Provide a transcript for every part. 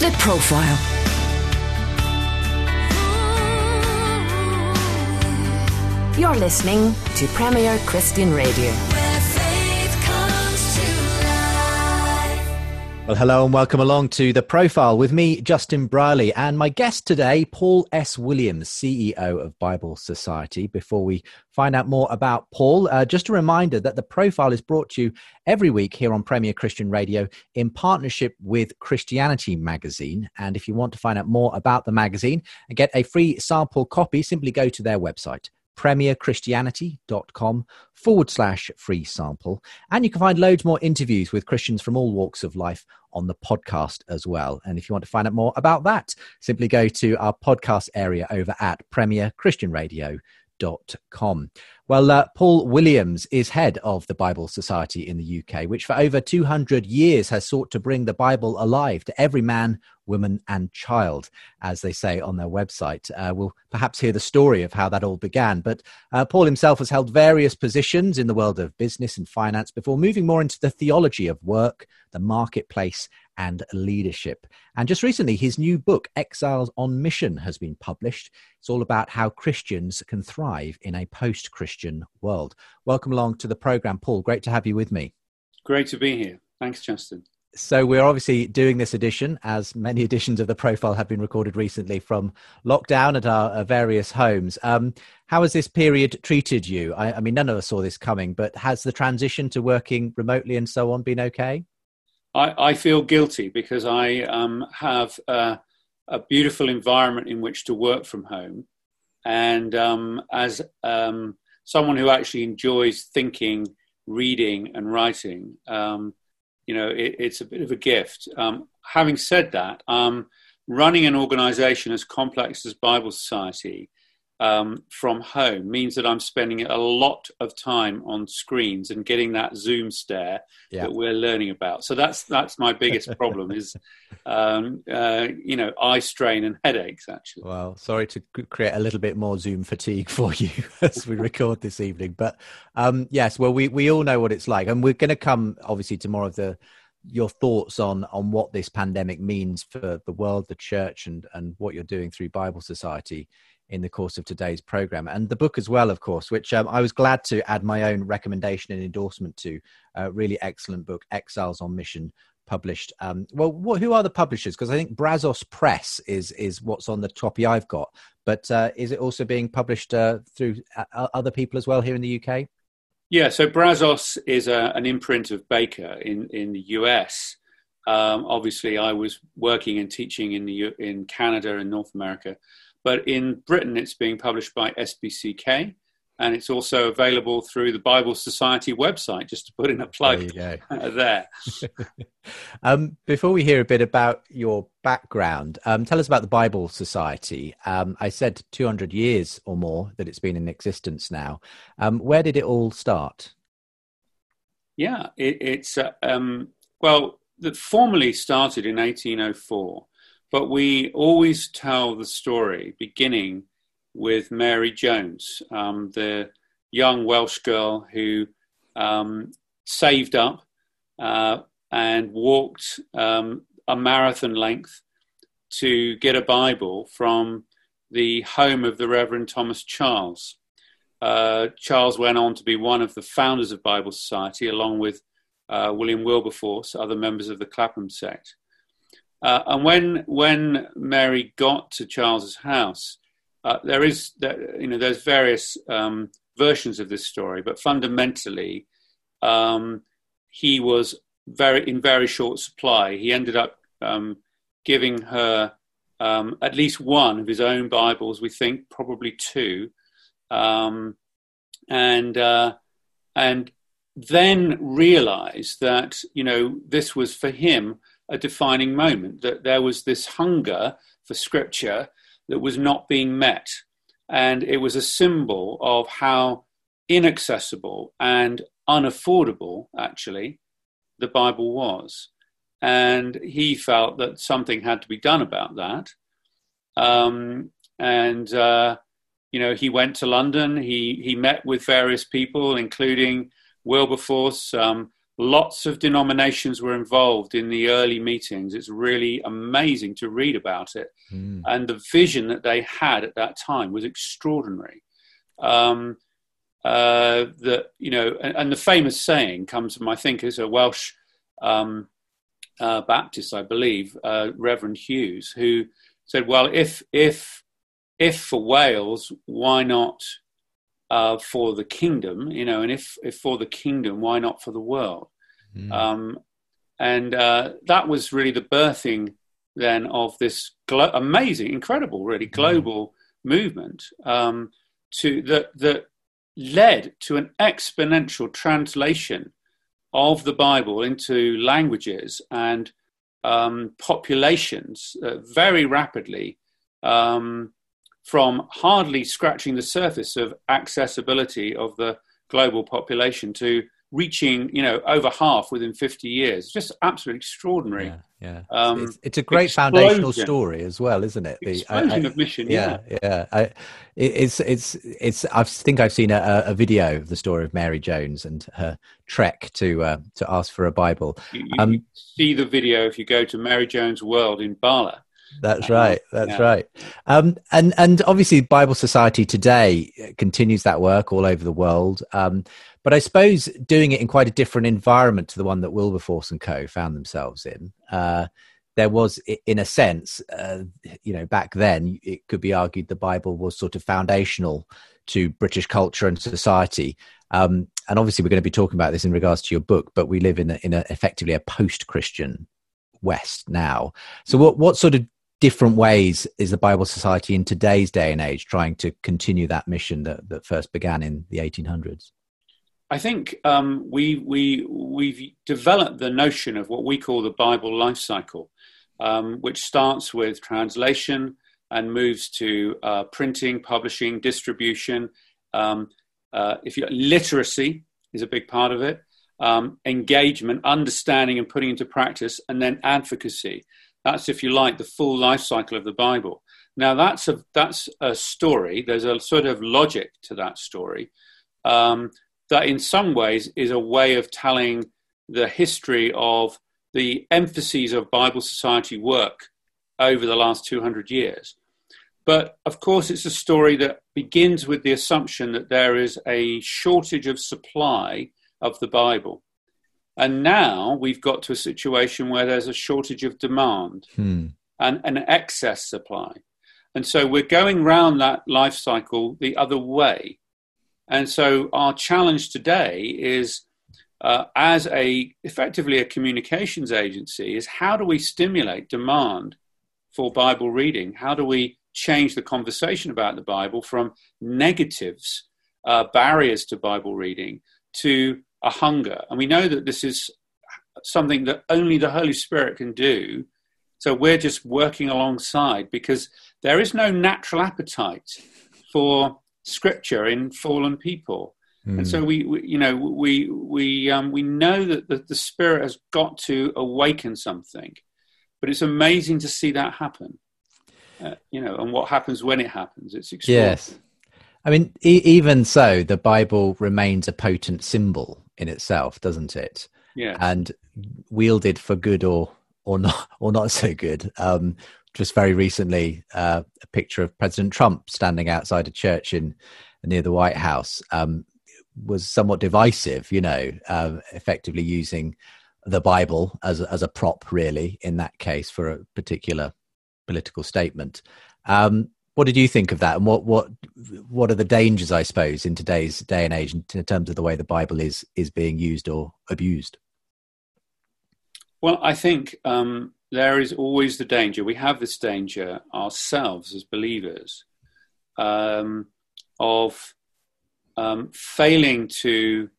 The Profile. You're listening to Premier Christian Radio. Well, hello and welcome along to The Profile with me, Justin Brierley, and my guest today, Paul S. Williams, CEO of Bible Society. Before we find out more about Paul, uh, just a reminder that The Profile is brought to you every week here on Premier Christian Radio in partnership with Christianity Magazine. And if you want to find out more about the magazine and get a free sample copy, simply go to their website premierchristianity.com forward slash free sample. And you can find loads more interviews with Christians from all walks of life on the podcast as well. And if you want to find out more about that, simply go to our podcast area over at premierchristianradio.com. Well, uh, Paul Williams is head of the Bible Society in the UK, which for over 200 years has sought to bring the Bible alive to every man, woman, and child, as they say on their website. Uh, we'll perhaps hear the story of how that all began. But uh, Paul himself has held various positions in the world of business and finance before moving more into the theology of work, the marketplace, and leadership. And just recently, his new book, Exiles on Mission, has been published. It's all about how Christians can thrive in a post Christian world. Welcome along to the program, Paul. Great to have you with me. Great to be here. Thanks, Justin. So, we're obviously doing this edition, as many editions of the profile have been recorded recently from lockdown at our, our various homes. Um, how has this period treated you? I, I mean, none of us saw this coming, but has the transition to working remotely and so on been okay? I, I feel guilty because I um, have a beautiful environment in which to work from home. And um, as um, someone who actually enjoys thinking, reading, and writing, um, you know, it, it's a bit of a gift. Um, having said that, running an organization as complex as Bible Society um, from home means that I'm spending a lot of time on screens and getting that Zoom stare yeah. that we're learning about. So that's that's my biggest problem is, um, uh, you know, eye strain and headaches. Actually, well, sorry to create a little bit more Zoom fatigue for you as we record this evening, but um, yes, well, we we all know what it's like, and we're going to come obviously to more of the your thoughts on on what this pandemic means for the world, the church, and and what you're doing through Bible Society in the course of today's program and the book as well of course which um, i was glad to add my own recommendation and endorsement to a really excellent book exiles on mission published um, well what, who are the publishers? Because i think brazos press is is what's on the copy i've got but uh, is it also being published uh, through uh, other people as well here in the uk yeah so brazos is a, an imprint of baker in in the us um, obviously i was working and teaching in the in canada and north america but in Britain, it's being published by SPCK, and it's also available through the Bible Society website, just to put in a plug there. there. um, before we hear a bit about your background, um, tell us about the Bible Society. Um, I said 200 years or more that it's been in existence now. Um, where did it all start? Yeah, it, it's, uh, um, well, that formally started in 1804 but we always tell the story beginning with Mary Jones, um, the young Welsh girl who um, saved up uh, and walked um, a marathon length to get a Bible from the home of the Reverend Thomas Charles. Uh, Charles went on to be one of the founders of Bible Society, along with uh, William Wilberforce, other members of the Clapham sect. Uh, and when when Mary got to Charles's house, uh, there is you know there's various um, versions of this story, but fundamentally, um, he was very in very short supply. He ended up um, giving her um, at least one of his own Bibles. We think probably two, um, and uh, and then realized that you know this was for him a defining moment that there was this hunger for scripture that was not being met. And it was a symbol of how inaccessible and unaffordable, actually, the Bible was. And he felt that something had to be done about that. Um, and, uh, you know, he went to London, he, he met with various people, including Wilberforce, um, Lots of denominations were involved in the early meetings. It's really amazing to read about it. Mm. And the vision that they had at that time was extraordinary. Um, uh, that you know, and, and, the famous saying comes from, I think, is a Welsh um, uh, Baptist, I believe, uh, Reverend Hughes, who said, "Well, if if if for Wales, why not uh, for the kingdom, you know, and if, if for the kingdom, why not for the world? Mm. Um, and uh, that was really the birthing then of this glo- amazing, incredible, really hmm. global mm. movement um, to that that led to an exponential translation of the Bible into languages and um, populations uh, very rapidly. Um, from hardly scratching the surface of accessibility of the global population to reaching, you know, over half within 50 years. Just absolutely extraordinary. Yeah, yeah. Um, it's, it's, a great explosion. foundational story as well, isn't it? The explosion I, I, of mission. Yeah, yeah. yeah. I, it's it's it's. I think I've seen a, a, video of the story of Mary Jones and her trek to uh, to ask for a Bible. You, you um, see the video if you go to Mary Jones World in Bala that's right. That's yeah. right. Um, and and obviously, Bible Society today continues that work all over the world. Um, but I suppose doing it in quite a different environment to the one that Wilberforce and Co. found themselves in. Uh, there was, in a sense, uh, you know, back then it could be argued the Bible was sort of foundational to British culture and society. Um, and obviously, we're going to be talking about this in regards to your book. But we live in a, in a effectively a post-Christian West now. So, what what sort of different ways is the Bible Society in today's day and age trying to continue that mission that, that first began in the 1800s? I think um, we, we, we've developed the notion of what we call the Bible life cycle, um, which starts with translation and moves to uh, printing, publishing, distribution. Um, uh, if you literacy is a big part of it, um, engagement, understanding and putting into practice, and then advocacy. That's, if you like, the full life cycle of the Bible. Now, that's a, that's a story. There's a sort of logic to that story um, that, in some ways, is a way of telling the history of the emphases of Bible Society work over the last 200 years. But of course, it's a story that begins with the assumption that there is a shortage of supply of the Bible. And now we've got to a situation where there's a shortage of demand hmm. and an excess supply. And so we're going round that life cycle the other way. And so our challenge today is uh, as a effectively a communications agency is how do we stimulate demand for Bible reading? How do we change the conversation about the Bible from negatives, uh, barriers to Bible reading, to a hunger. And we know that this is something that only the Holy Spirit can do. So we're just working alongside because there is no natural appetite for scripture in fallen people. Mm. And so hmm. we, we, you know, we we um, we know that the, the Spirit has got to awaken something, but it's amazing to see that happen. Uh, you know, and what happens when it happens. It's extraordinary. Yes. I mean, e- even so, the Bible remains a potent symbol in itself, doesn't it? Yeah. And wielded for good or or not or not so good. Um, just very recently, uh, a picture of President Trump standing outside a church in near the White House um, was somewhat divisive. You know, uh, effectively using the Bible as a, as a prop, really, in that case for a particular political statement. Um, what did you think of that, and what what what are the dangers, I suppose, in today's day and age in terms of the way the Bible is is being used or abused? Well, I think um, there is always the danger. We have this danger ourselves as believers um, of um, failing to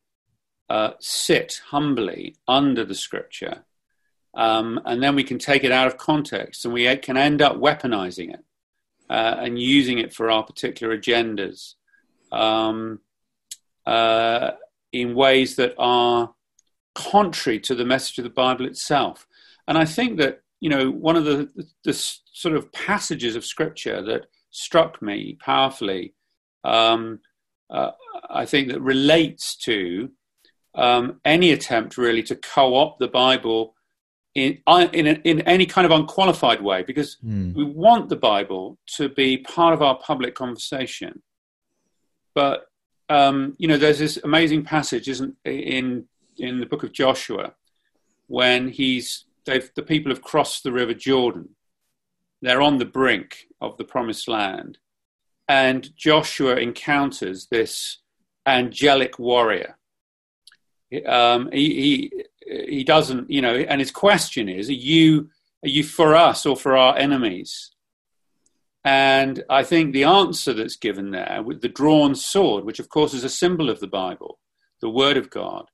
uh, sit humbly under the Scripture, um, and then we can take it out of context, and we can end up weaponizing it uh, and using it for our particular agendas um, uh, in ways that are contrary to the message of the Bible itself. And I think that, you know, one of the, the, the sort of passages of Scripture that struck me powerfully, um, uh, I think that relates to um, any attempt really to co-opt the Bible in in, a, in any kind of unqualified way, because mm. we want the Bible to be part of our public conversation. But um, you know, there's this amazing passage, isn't in in the book of Joshua, when he's they've the people have crossed the river Jordan. They're on the brink of the promised land, and Joshua encounters this angelic warrior. Um, he, he he doesn't, you know, and his question is: Are you are you for us or for our enemies? And I think the answer that's given there with the drawn sword, which of course is a symbol of the Bible, the Word of God,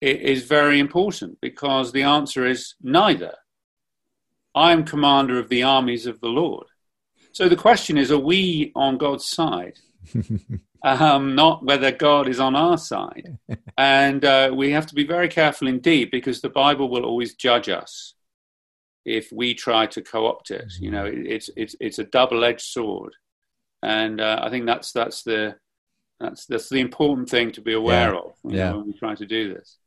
is very important because the answer is neither. I am commander of the armies of the Lord. So the question is, are we on God's side? um, not whether God is on our side. and uh, we have to be very careful indeed because the Bible will always judge us if we try to co-opt it. You know, it's it's it's a double-edged sword, and uh, I think that's that's the that's that's the important thing to be aware yeah. of yeah. know, when we try to do this.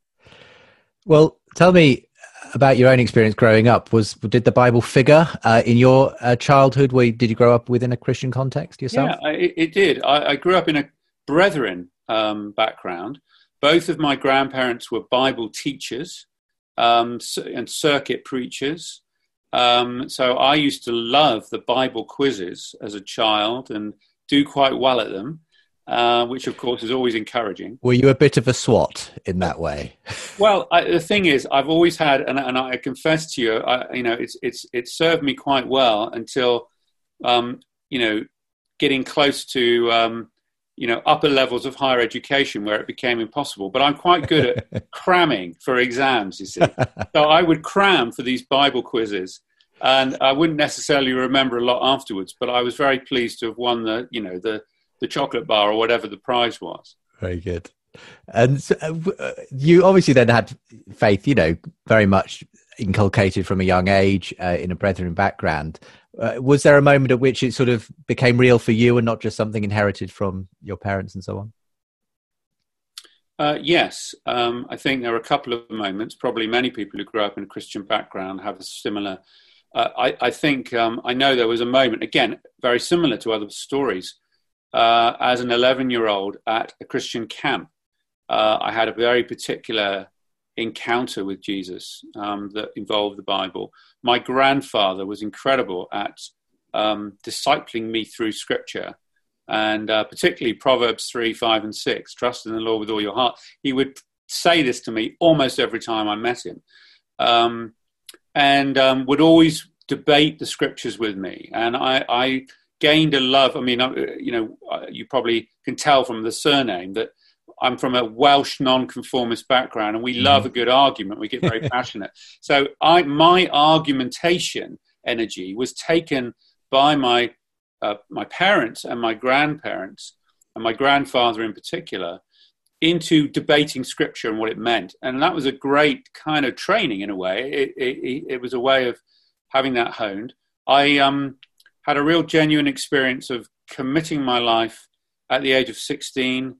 Well, tell me about your own experience growing up. Was did the Bible figure uh, in your uh, childhood? Where did you grow up within a Christian context yourself? Yeah, it, it did. I, I, grew up in a Brethren um, background. Both of my grandparents were Bible teachers um, and circuit preachers. Um, so I used to love the Bible quizzes as a child and do quite well at them. Uh, which of course is always encouraging. Were you a bit of a swot in that way? well, I, the thing is, I've always had, and, and I confess to you, I, you know, it's it's it served me quite well until, um, you know, getting close to, um, you know, upper levels of higher education where it became impossible. But I'm quite good at cramming for exams. You see, so I would cram for these Bible quizzes. And I wouldn't necessarily remember a lot afterwards, but I was very pleased to have won the, you know, the the chocolate bar or whatever the prize was. Very good. And so, uh, uh, you obviously then had faith, you know, very much inculcated from a young age uh, in a brethren background. Uh, was there a moment at which it sort of became real for you and not just something inherited from your parents and so on? Uh, yes, um, I think there are a couple of moments. Probably many people who grew up in a Christian background have a similar. Uh, I, I, think um, I know there was a moment, again, very similar to other stories, uh, as an 11 year old at a Christian camp. Uh, I had a very particular encounter with Jesus um, that involved the Bible. My grandfather was incredible at um, discipling me through scripture and uh, particularly Proverbs 3, 5, and 6. Trust in the Lord with all your heart. He would say this to me almost every time I met him um, and um, would always debate the scriptures with me. And I, I gained a love. I mean, you know, you probably can tell from the surname that I'm from a Welsh non-conformist background, and we mm. love a good argument. We get very passionate. So, I my argumentation energy was taken by my uh, my parents and my grandparents, and my grandfather in particular, into debating scripture and what it meant. And that was a great kind of training in a way. It, it, it was a way of having that honed. I um, had a real genuine experience of committing my life at the age of 16,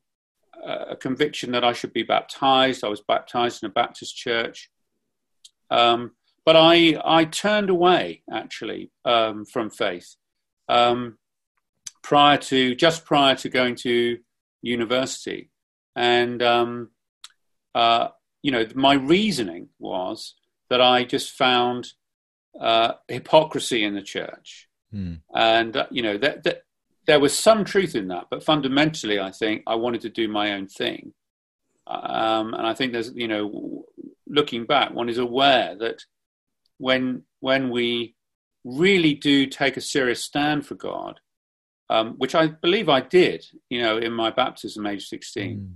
uh, a conviction that I should be baptized. I was baptized in a Baptist church. Um, but I, I turned away actually um, from faith um, prior to just prior to going to university, and um, uh, you know my reasoning was that I just found uh, hypocrisy in the church. Mm. And, uh, you know, that, that, there was some truth in that, but fundamentally, I think I wanted to do my own thing. Um, and I think there's, you know, looking back, one is aware that when, when we really do take a serious stand for God, um, which I believe I did, you know, in my baptism age 16, mm.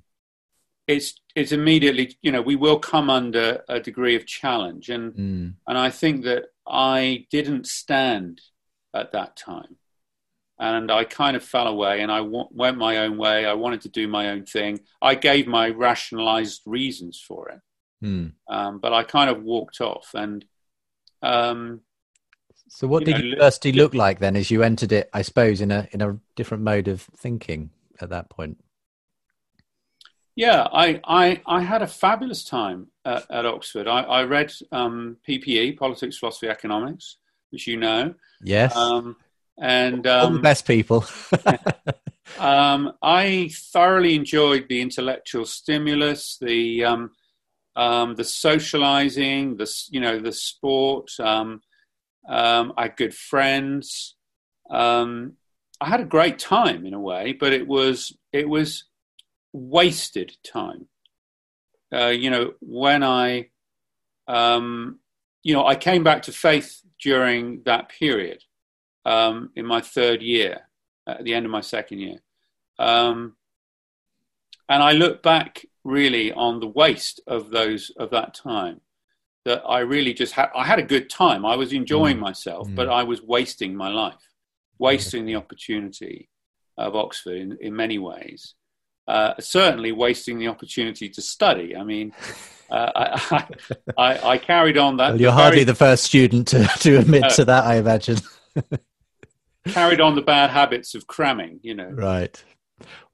it's, it's immediately, you know, we will come under a degree of challenge. And, mm. and I think that I didn't stand at that time. And I kind of fell away and I w- went my own way. I wanted to do my own thing. I gave my rationalized reasons for it. Hmm. Um, but I kind of walked off. And um, so, what did know, university look like then as you entered it, I suppose, in a, in a different mode of thinking at that point? Yeah, I, I, I had a fabulous time at, at Oxford. I, I read um, PPE, Politics, Philosophy, Economics, which you know. Yes. Um, and um, the um, best people. um, I thoroughly enjoyed the intellectual stimulus, the um, um, the socializing, the you know the sport. Um, I had good friends. I had a great time in a way, but it was it was wasted time. Uh, you know, when I, um, you know, I came back to faith during that period um, in my third year, at the end of my second year. Um, and I look back really on the waste of those of that time. That I really just had. I had a good time. I was enjoying mm. myself, mm. but I was wasting my life, wasting the opportunity of Oxford in, in many ways uh, certainly wasting the opportunity to study. I mean, uh, I, I, I, carried on that. Well, you're hardly the first student to, to admit uh, to that, I imagine. carried on the bad habits of cramming, you know. Right.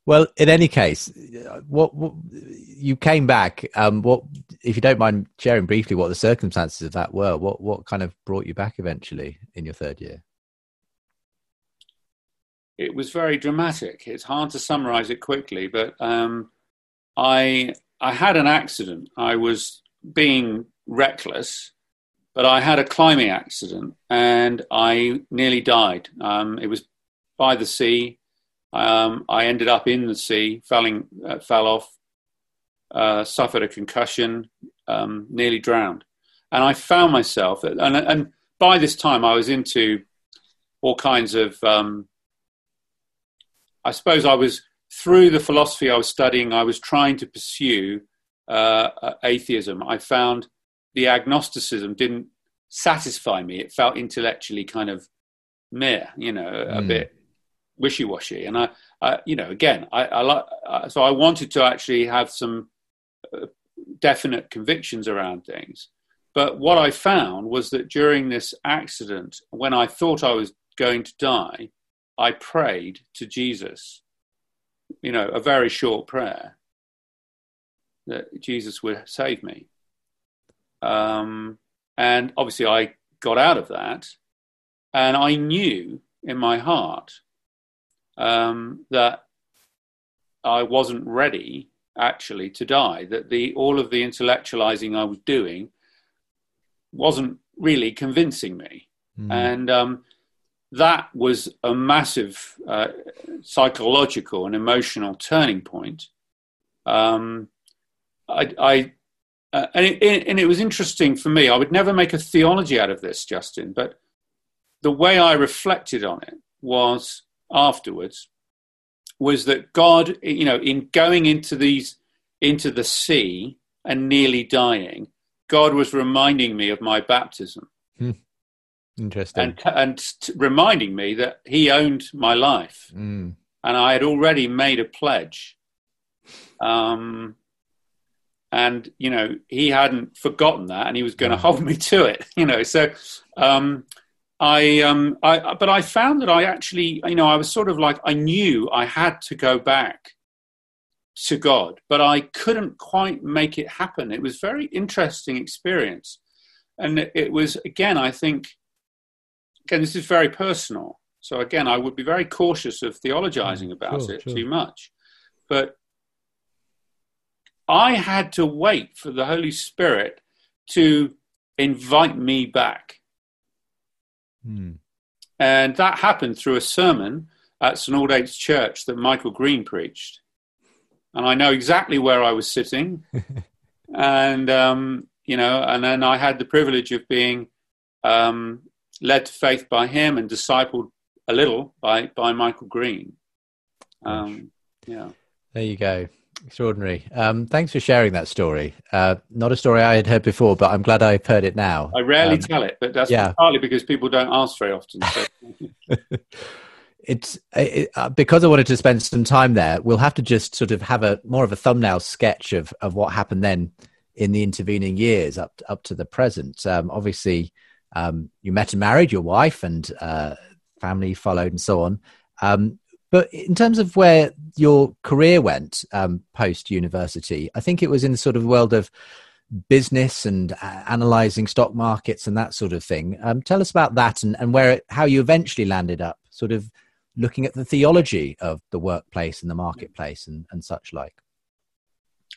Well, in any case, what, what you came back? Um, what, if you don't mind sharing briefly, what the circumstances of that were? What what kind of brought you back eventually in your third year? It was very dramatic. It's hard to summarize it quickly, but um, I I had an accident. I was being reckless, but I had a climbing accident and I nearly died. Um, it was by the sea. Um, I ended up in the sea, falling, uh, fell off, uh, suffered a concussion, um, nearly drowned, and I found myself. And, and, by this time, I was into all kinds of um, I suppose I was through the philosophy I was studying. I was trying to pursue uh, atheism. I found the agnosticism didn't satisfy me. It felt intellectually kind of mere, you know, a mm. bit wishy-washy. And I, I, you know, again, I, I like. Uh, so I wanted to actually have some uh, definite convictions around things. But what I found was that during this accident, when I thought I was going to die, I prayed to Jesus, you know, a very short prayer that Jesus would save me. Um, and obviously, I got out of that, and I knew in my heart um, that I wasn't ready actually to die. That the all of the intellectualizing I was doing wasn't really convincing me, mm. and um, that was a massive uh, psychological and emotional turning point. Um, I, I uh, and, it, and it was interesting for me. I would never make a theology out of this, Justin, but the way I reflected on it was afterwards was that God, you know, in going into these into the sea and nearly dying, God was reminding me of my baptism. Hmm. Interesting. And, and t- reminding me that he owned my life. Mm. And I had already made a pledge. Um, and, you know, he hadn't forgotten that and he was going to mm. hold me to it, you know. So, um, I, um, I, but I found that I actually, you know, I was sort of like, I knew I had to go back to God, but I couldn't quite make it happen. It was very interesting experience. And it was, again, I think, again, this is very personal. So again, I would be very cautious of theologizing mm, about sure, it sure. too much. But I had to wait for the Holy Spirit to invite me back. Hmm. And that happened through a sermon at St. Aldate's Church that Michael Green preached. And I know exactly where I was sitting. and, um, you know, and then I had the privilege of being um, led to faith by him and discipled a little by, by Michael Green. Um, yeah. There you go. Extraordinary. Um, thanks for sharing that story. Uh, not a story I had heard before, but I'm glad I've heard it now. I rarely um, tell it, but that's yeah. partly because people don't ask very often. So. it's it, uh, because I wanted to spend some time there. We'll have to just sort of have a more of a thumbnail sketch of of what happened then in the intervening years up up to the present. Um, obviously, um, you met and married your wife, and uh, family followed, and so on. Um, But in terms of where your career went um, post university, I think it was in the sort of world of business and uh, analyzing stock markets and that sort of thing. Um, tell us about that and, and where it, how you eventually landed up, sort of looking at the theology of the workplace and the marketplace and, and such like.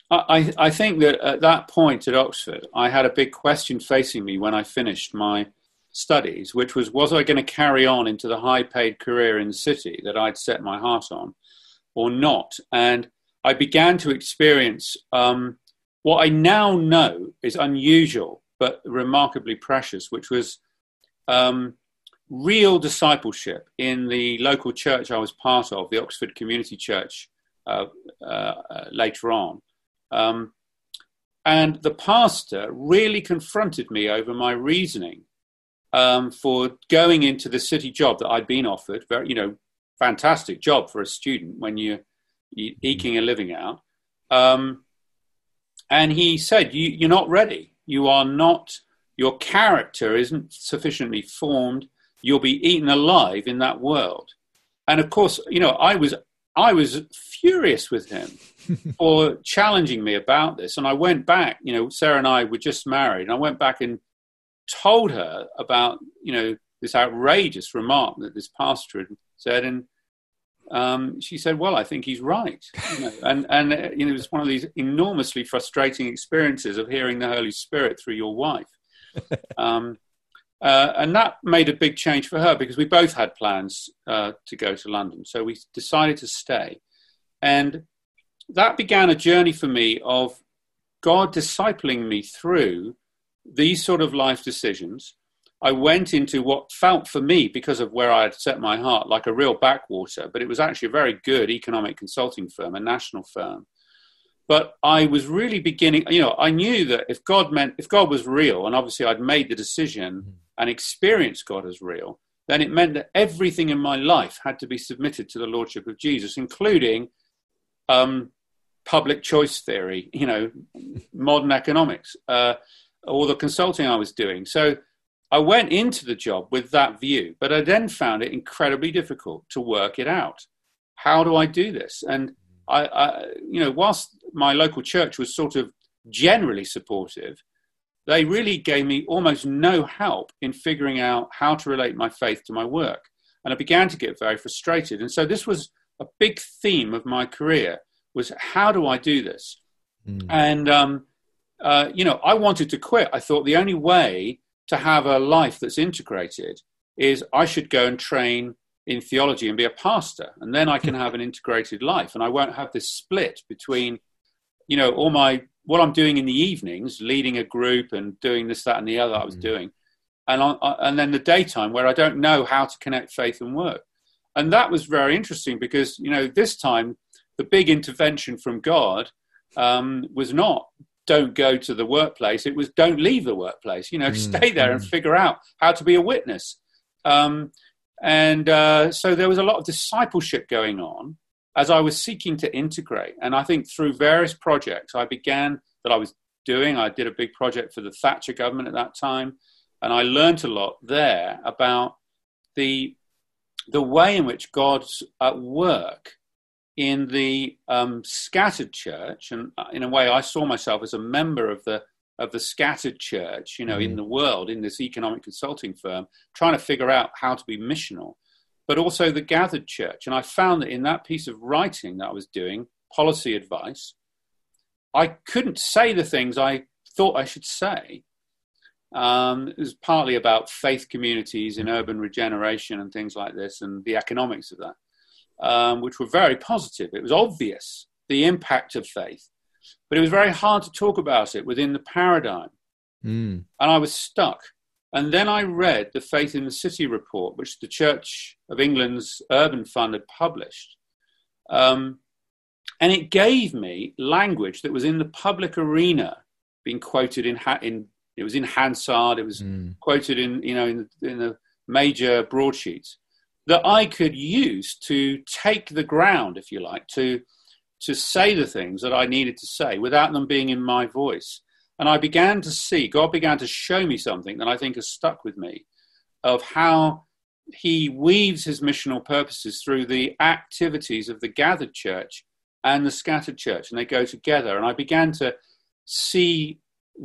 I, I think that at that point at Oxford, I had a big question facing me when I finished my studies, which was was I going to carry on into the high paid career in the city that I'd set my heart on or not? And I began to experience um, what I now know is unusual but remarkably precious, which was um, real discipleship in the local church I was part of, the Oxford Community Church, uh, uh, later on. Um, and the pastor really confronted me over my reasoning um, for going into the city job that I'd been offered. Very, you know, fantastic job for a student when you're, you're eking a living out. Um, and he said, you, You're not ready. You are not, your character isn't sufficiently formed. You'll be eaten alive in that world. And of course, you know, I was I was furious with him for challenging me about this. And I went back, you know, Sarah and I were just married, and I went back and told her about, you know, this outrageous remark that this pastor had said. And um, she said, "Well, I think he's right," you know, and and uh, you know, it was one of these enormously frustrating experiences of hearing the Holy Spirit through your wife, um, uh, and that made a big change for her because we both had plans uh, to go to London, so we decided to stay, and that began a journey for me of God discipling me through these sort of life decisions I went into what felt for me, because of where I had set my heart, like a real backwater, but it was actually a very good economic consulting firm, a national firm. But I was really beginning, you know, I knew that if God meant, if God was real, and obviously I'd made the decision mm-hmm. And experienced God as real, then it meant that everything in my life had to be submitted to the Lordship of Jesus, including um, public choice theory, you know, modern economics, uh, or the consulting I was doing. So I went into the job with that view, but I then found it incredibly difficult to work it out. How do I do this? And I, I, you know, whilst my local church was sort of generally supportive, they really gave me almost no help in figuring out how to relate my faith to my work. And I began to get very frustrated. And so this was a big theme of my career was how do I do this? Mm. And, um, uh, you know, I wanted to quit. I thought the only way to have a life that's integrated is I should go and train in theology and be a pastor, and then I can have an integrated life, and I won't have this split between, you know, all my what I'm doing in the evenings, leading a group and doing this, that, and the other I was mm-hmm. doing, and and then the daytime where I don't know how to connect faith and work, and that was very interesting because you know this time the big intervention from God um, was not don't go to the workplace. It was don't leave the workplace. You know, mm. stay there and mm. figure out how to be a witness. Um, and uh, so there was a lot of discipleship going on as I was seeking to integrate. And I think through various projects I began that I was doing. I did a big project for the Thatcher government at that time, and I learned a lot there about the the way in which God's at work in the um, scattered church, and uh, in a way, I saw myself as a member of the of the scattered church, you know, mm. in the world, in this economic consulting firm, trying to figure out how to be missional, but also the gathered church. And I found that in that piece of writing that I was doing, policy advice, I couldn't say the things I thought I should say. Um, it was partly about faith communities in urban regeneration and things like this, and the economics of that um, which were very positive. It was obvious the impact of faith, but it was very hard to talk about it within the paradigm. Mm. And I was stuck. And then I read the Faith in the City report, which the Church of England's Urban Fund had published. Um, and it gave me language that was in the public arena, being quoted in, in it was in Hansard, it was mm. quoted in, you know, in, in the major broadsheets that I could use to take the ground, if you like, to to say the things that I needed to say without them being in my voice. And I began to see, God began to show me something that I think has stuck with me of how he weaves his missional purposes through the activities of the gathered church and the scattered church, and they go together. And I began to see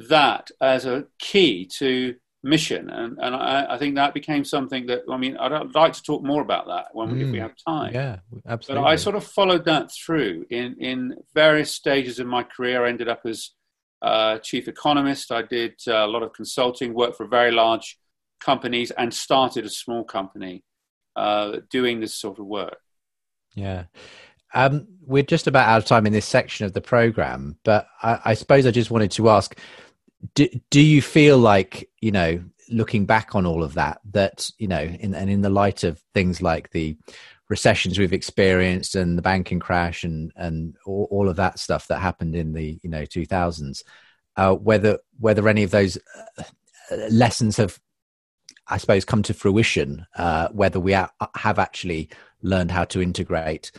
that as a key to mission, and, and I, I, think that became something that I mean I'd like to talk more about that when mm, if we mm. have time. Yeah, absolutely. But I sort of followed that through in in various stages of my career. I ended up as uh, chief economist. I did uh, a lot of consulting, worked for very large companies, and started a small company uh, doing this sort of work. Yeah. Um, we're just about out of time in this section of the program, but I, I suppose I just wanted to ask: do, do you feel like you know, looking back on all of that, that you know, in, and in the light of things like the recessions we've experienced and the banking crash and and all, all of that stuff that happened in the you know 2000s, uh, whether whether any of those uh, lessons have I suppose, come to fruition, uh, whether we ha- have actually learned how to integrate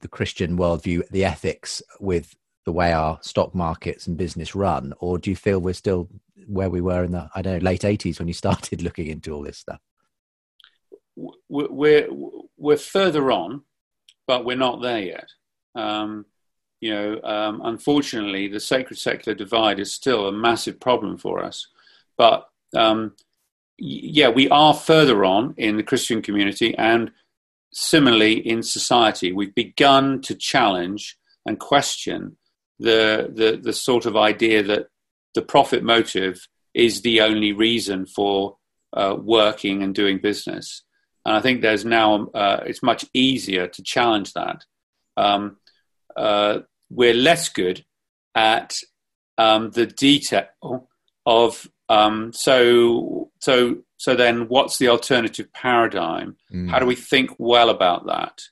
the Christian worldview, the ethics with the way our stock markets and business run, or do you feel we're still where we were in the I don't know late eighties when you started looking into all this stuff? We're we're further on, but we're not there yet. Um, you know, um, unfortunately, the sacred secular divide is still a massive problem for us. But um, yeah, we are further on in the Christian community, and similarly in society, we've begun to challenge and question the, the, the sort of idea that the profit motive is the only reason for uh, working and doing business. And I think there's now, uh, it's much easier to challenge that. Um, uh, we're less good at um, the detail of, um, so, so so then, what's the alternative paradigm? Mm. How do we think well about that?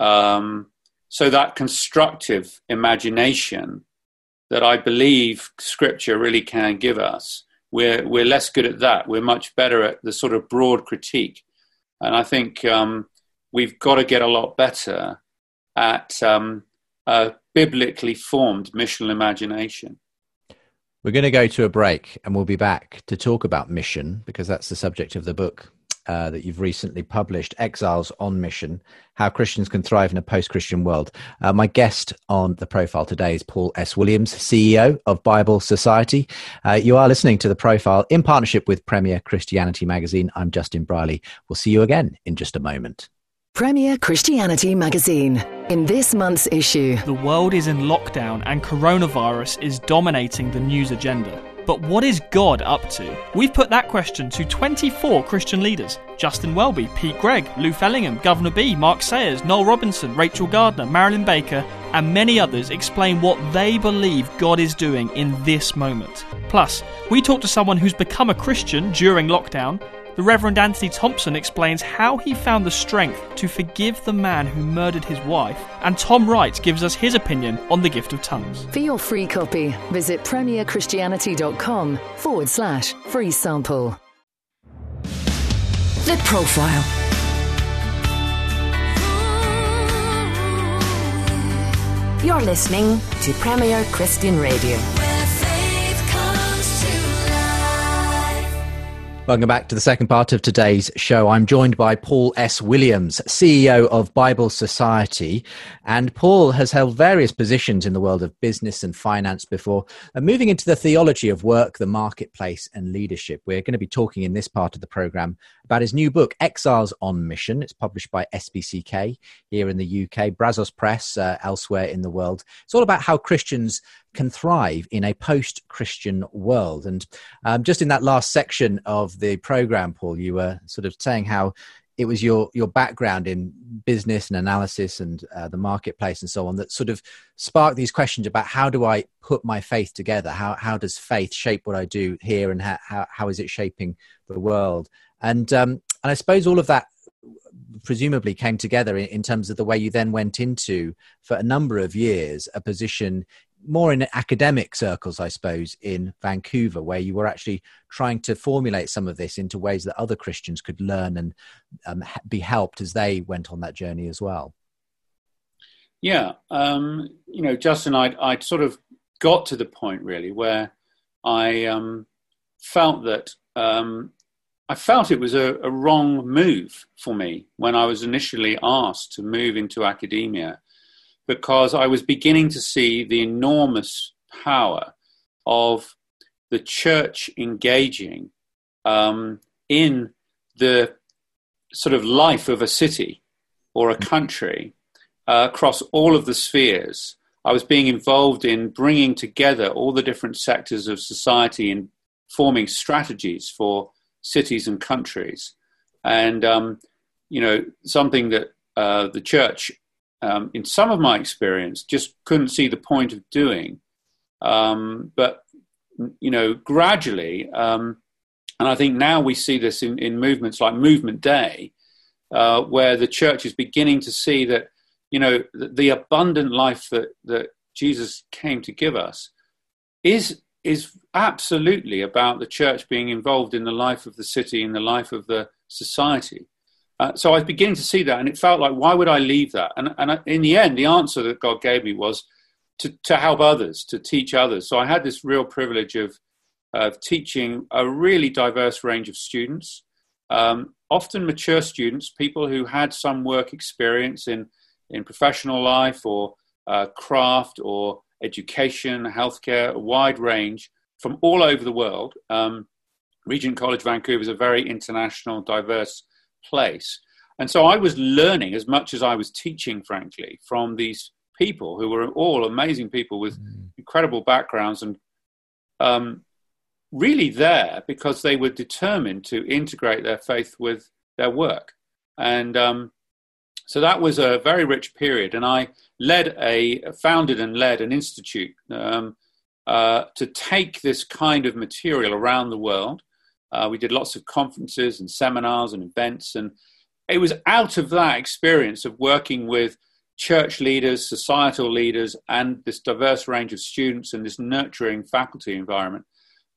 Um, so that constructive imagination that I believe Scripture really can give us, we're we're less good at that. We're much better at the sort of broad critique, and I think um, we've got to get a lot better at um, a biblically formed missional imagination. We're going to go to a break and we'll be back to talk about mission because that's the subject of the book uh, that you've recently published, Exiles on Mission How Christians Can Thrive in a Post Christian World. Uh, my guest on the profile today is Paul S. Williams, CEO of Bible Society. Uh, you are listening to the profile in partnership with Premier Christianity Magazine. I'm Justin Brierley. We'll see you again in just a moment. Premier Christianity Magazine. In this month's issue, the world is in lockdown and coronavirus is dominating the news agenda. But what is God up to? We've put that question to 24 Christian leaders Justin Welby, Pete Greig, Lou Fellingham, Guvna B, Mark Sayers, Noel Robinson, Rachel Gardner, Marilyn Baker, and many others explain what they believe God is doing in this moment. Plus, we talk to someone who's become a Christian during lockdown the Reverend Anthony Thompson explains how he found the strength to forgive the man who murdered his wife, and Tom Wright gives us his opinion on the gift of tongues. For your free copy, visit premierchristianity.com forward slash free sample. The Profile. You're listening to Premier Christian Radio. Welcome back to the second part of today's show. I'm joined by Paul S. Williams, CEO of Bible Society. And Paul has held various positions in the world of business and finance before and moving into the theology of work, the marketplace, and leadership. We're going to be talking in this part of the program about his new book, Exiles on Mission. It's published by SPCK here in the UK, Brazos Press uh, elsewhere in the world. It's all about how Christians can thrive in a post Christian world. And um, just in that last section of the program, Paul, you were sort of saying how it was your your background in business and analysis and uh, the marketplace and so on that sort of sparked these questions about how do I put my faith together? How how does faith shape what I do here, and how how, how is it shaping the world? And um, and I suppose all of that presumably came together in, in, terms of the way you then went into for a number of years a position more in academic circles i suppose in vancouver where you were actually trying to formulate some of this into ways that other christians could learn and um, be helped as they went on that journey as well. Yeah um, you know justin i'd, I'd sort of got to the point really where i um, felt that um, I felt it was a, a, wrong move for me when I was initially asked to move into academia because I was beginning to see the enormous power of the church engaging um, in the sort of life of a city or a country uh, across all of the spheres. I was being involved in bringing together all the different sectors of society and forming strategies for cities and countries. And, um, you know, something that uh, the church, um, in some of my experience, just couldn't see the point of doing. Um, but, you know, gradually, um, and I think now we see this in, in movements like Movement Day, uh, where the church is beginning to see that, you know, the, the abundant life that, that Jesus came to give us is is absolutely about the church being involved in the life of the city and the life of the society. Uh, so I beginning to see that, and it felt like, why would I leave that? And, and in the end, the answer that God gave me was to, to help others, to teach others. So I had this real privilege of, of teaching a really diverse range of students, um, often mature students, people who had some work experience in, in professional life or uh, craft or education, healthcare, a wide range from all over the world. Um, Regent College Vancouver is a very international, diverse place. And so I was learning as much as I was teaching, frankly, from these people who were all amazing people with mm. incredible backgrounds and um, really there because they were determined to integrate their faith with their work. And um, so that was a very rich period. And I led a founded and led an institute um, uh, to take this kind of material around the world. Uh, we did lots of conferences and seminars and events, and it was out of that experience of working with church leaders, societal leaders, and this diverse range of students and this nurturing faculty environment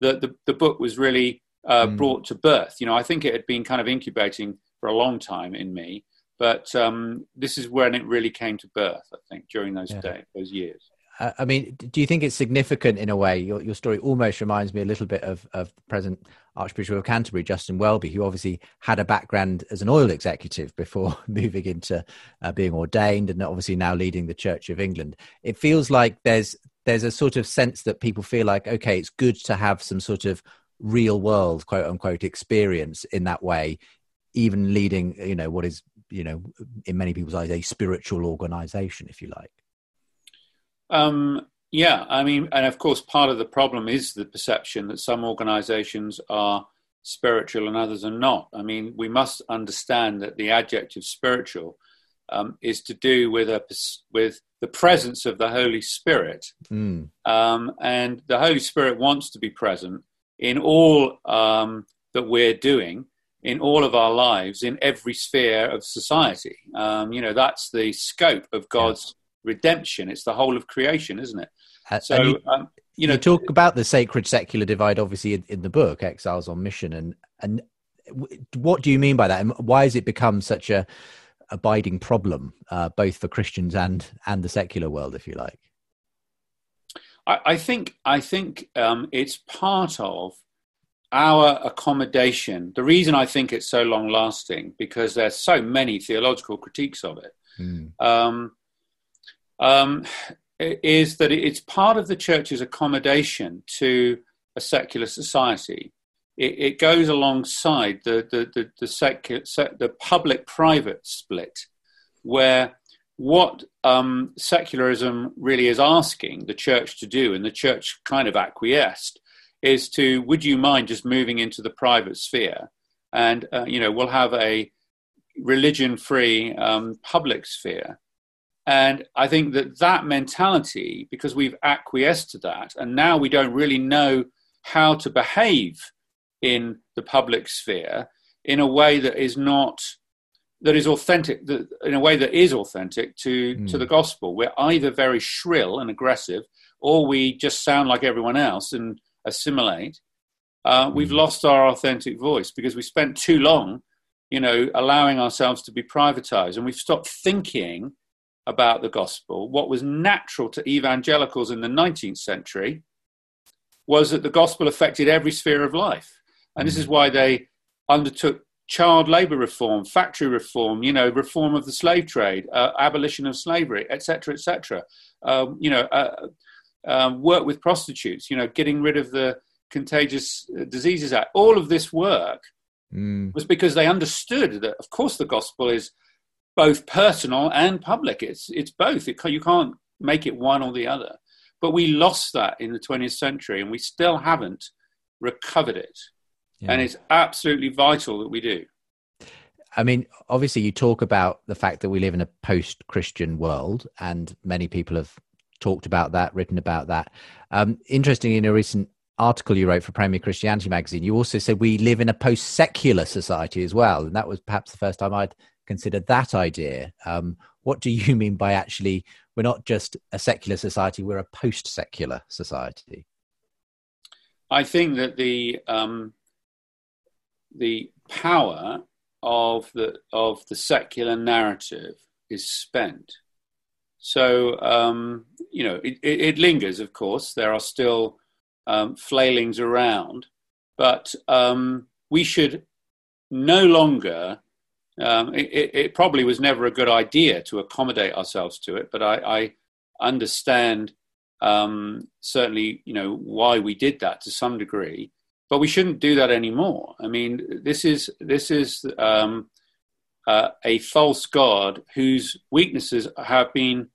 that the, the book was really uh, mm. brought to birth. You know, I think it had been kind of incubating for a long time in me, but um, this is when it really came to birth, I think, during those yeah. days, those years. I mean, do you think it's significant in a way? Your, your story almost reminds me a little bit of, of the present Archbishop of Canterbury, Justin Welby, who obviously had a background as an oil executive before moving into uh, being ordained and obviously now leading the Church of England. It feels like there's there's a sort of sense that people feel like, okay, it's good to have some sort of real world, quote unquote, experience in that way, even leading, you know, what is you know, in many people's eyes, a spiritual organization, if you like. Um, yeah, I mean, and of course, part of the problem is the perception that some organizations are spiritual and others are not. I mean, we must understand that the adjective spiritual um, is to do with a with the presence of the Holy Spirit, mm. um, and the Holy Spirit wants to be present in all um, that we're doing in all of our lives in every sphere of society. Um, you know, that's the scope of God's yeah. redemption. It's the whole of creation, isn't it? Uh, so, you, um, you, know, you talk about the sacred secular divide, obviously, in, in, the book Exiles on Mission, and and what do you mean by that, and why has it become such a abiding problem, uh, both for Christians and and the secular world, if you like? I, I think I think um, it's part of our accommodation, the reason I think it's so long lasting, because there's so many theological critiques of it, mm. um, um, is that it's part of the church's accommodation to a secular society. It, it goes alongside the, the, the, the, secular, the public private split, where what um, secularism really is asking the church to do, and the church kind of acquiesced, is to would you mind just moving into the private sphere? And uh, you know we'll have a religion free um, public sphere. And i think that that mentality because we've acquiesced to that and now we don't really know how to behave in the public sphere in a way that is not that is authentic that, in a way that is authentic to mm. to the gospel. We're either very shrill and aggressive or we just sound like everyone else and assimilate, uh, we've mm. lost our authentic voice because we spent too long, you know, allowing ourselves to be privatized, and we've stopped thinking about the gospel. What was natural to evangelicals in the 19th century was that the gospel affected every sphere of life, and this is mm. why they undertook child labour reform, factory reform, you know, reform of the slave trade, uh, abolition of slavery, etc., etc. Um, you know, uh, uh, work with prostitutes, you know, getting rid of the Contagious Diseases Act. All of this work mm. was because they understood that, of course, the gospel is both personal and public. It's it's both. It, you can't make it one or the other. But we lost that in the 20th century, and we still haven't recovered it. Yeah. And it's absolutely vital that we do. I mean, obviously, you talk about the fact that we live in a post Christian world, and many people have talked about that, written about that. Um, interestingly, in a recent article you wrote for Premier Christianity magazine, you also said we live in a post secular society as well. And that was perhaps the first time I'd considered that idea. Um, what do you mean by actually, we're not just a secular society, we're a post secular society? I think that the um, the power of the of the secular narrative is spent. So um, you know it, it, it, lingers. Of course, there are still um, flailings around, but um, we should no longer. Um, it, it, probably was never a good idea to accommodate ourselves to it, but I, I understand um, certainly you know why we did that to some degree but we shouldn't do that anymore. I mean, this is this is um, uh, a false god whose weaknesses have been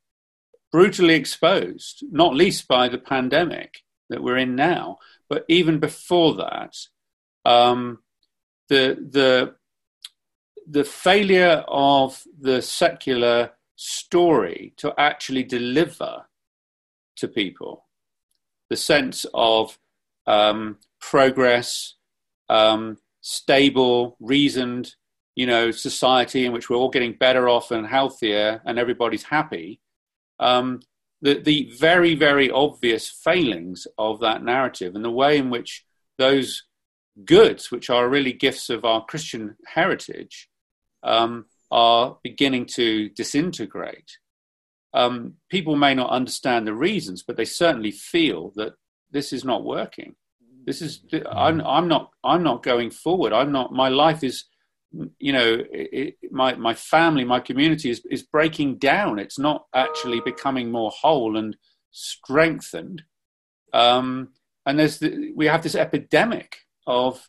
brutally exposed, not least by the pandemic that we're in now, but even before that, um, the the the failure of the secular story to actually deliver to people the sense of um, progress, um, stable, reasoned, you know, society in which we're all getting better off and healthier and everybody's happy. Um, the, the very, very obvious failings of that narrative and the way in which those goods, which are really gifts of our Christian heritage, um, are beginning to disintegrate. Um, people may not understand the reasons, but they certainly feel that this is not working. This is I'm I'm not I'm not going forward. I'm not. My life is, you know, it, my my family, my community is is breaking down. It's not actually becoming more whole and strengthened. Um, and there's the, we have this epidemic of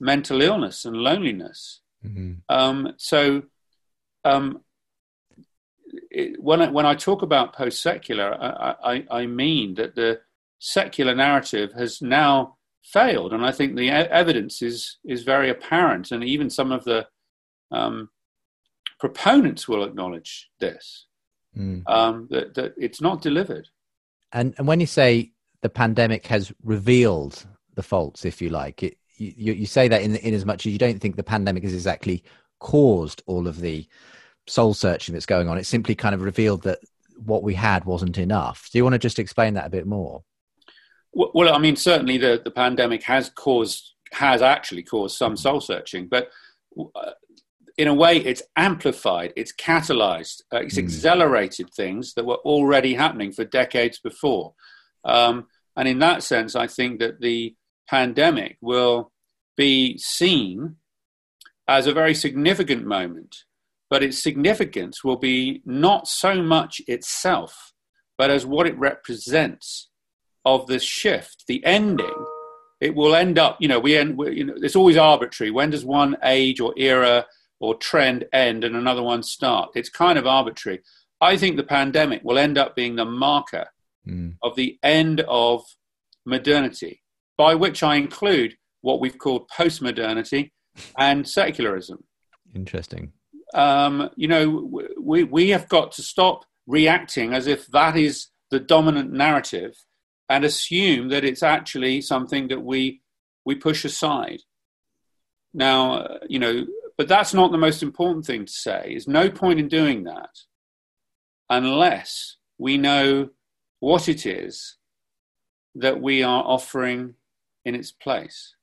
mental illness and loneliness. Mm-hmm. Um, so um, it, when I, when I talk about post secular, I, I, I, mean that the secular narrative has now failed. And I think the evidence is is very apparent, and even some of the um, proponents will acknowledge this mm. um, that that it's not delivered. And and when you say the pandemic has revealed the faults, if you like, it, you, you say that in in as much as you don't think the pandemic has exactly caused all of the soul searching that's going on. It simply kind of revealed that what we had wasn't enough. Do you want to just explain that a bit more? Well, I mean, certainly the, the pandemic has caused, has actually caused some soul searching, but uh, in a way, it's amplified, it's catalyzed, uh, it's mm. accelerated things that were already happening for decades before. Um, and in that sense, I think that the pandemic will be seen as a very significant moment, but its significance will be not so much itself, but as what it represents of this shift, the ending, it will end up, you know, we end, we, you know, it's always arbitrary. When does one age or era or trend end and another one start? It's kind of arbitrary. I think the pandemic will end up being the marker mm. of the end of modernity, by which I include what we've called post-modernity and secularism. Interesting. Um, you know, we, we have got to stop reacting as if that is the dominant narrative and assume that it's actually something that we we push aside. Now, uh, you know, but that's not the most important thing to say. There's no point in doing that unless we know what it is that we are offering in its place.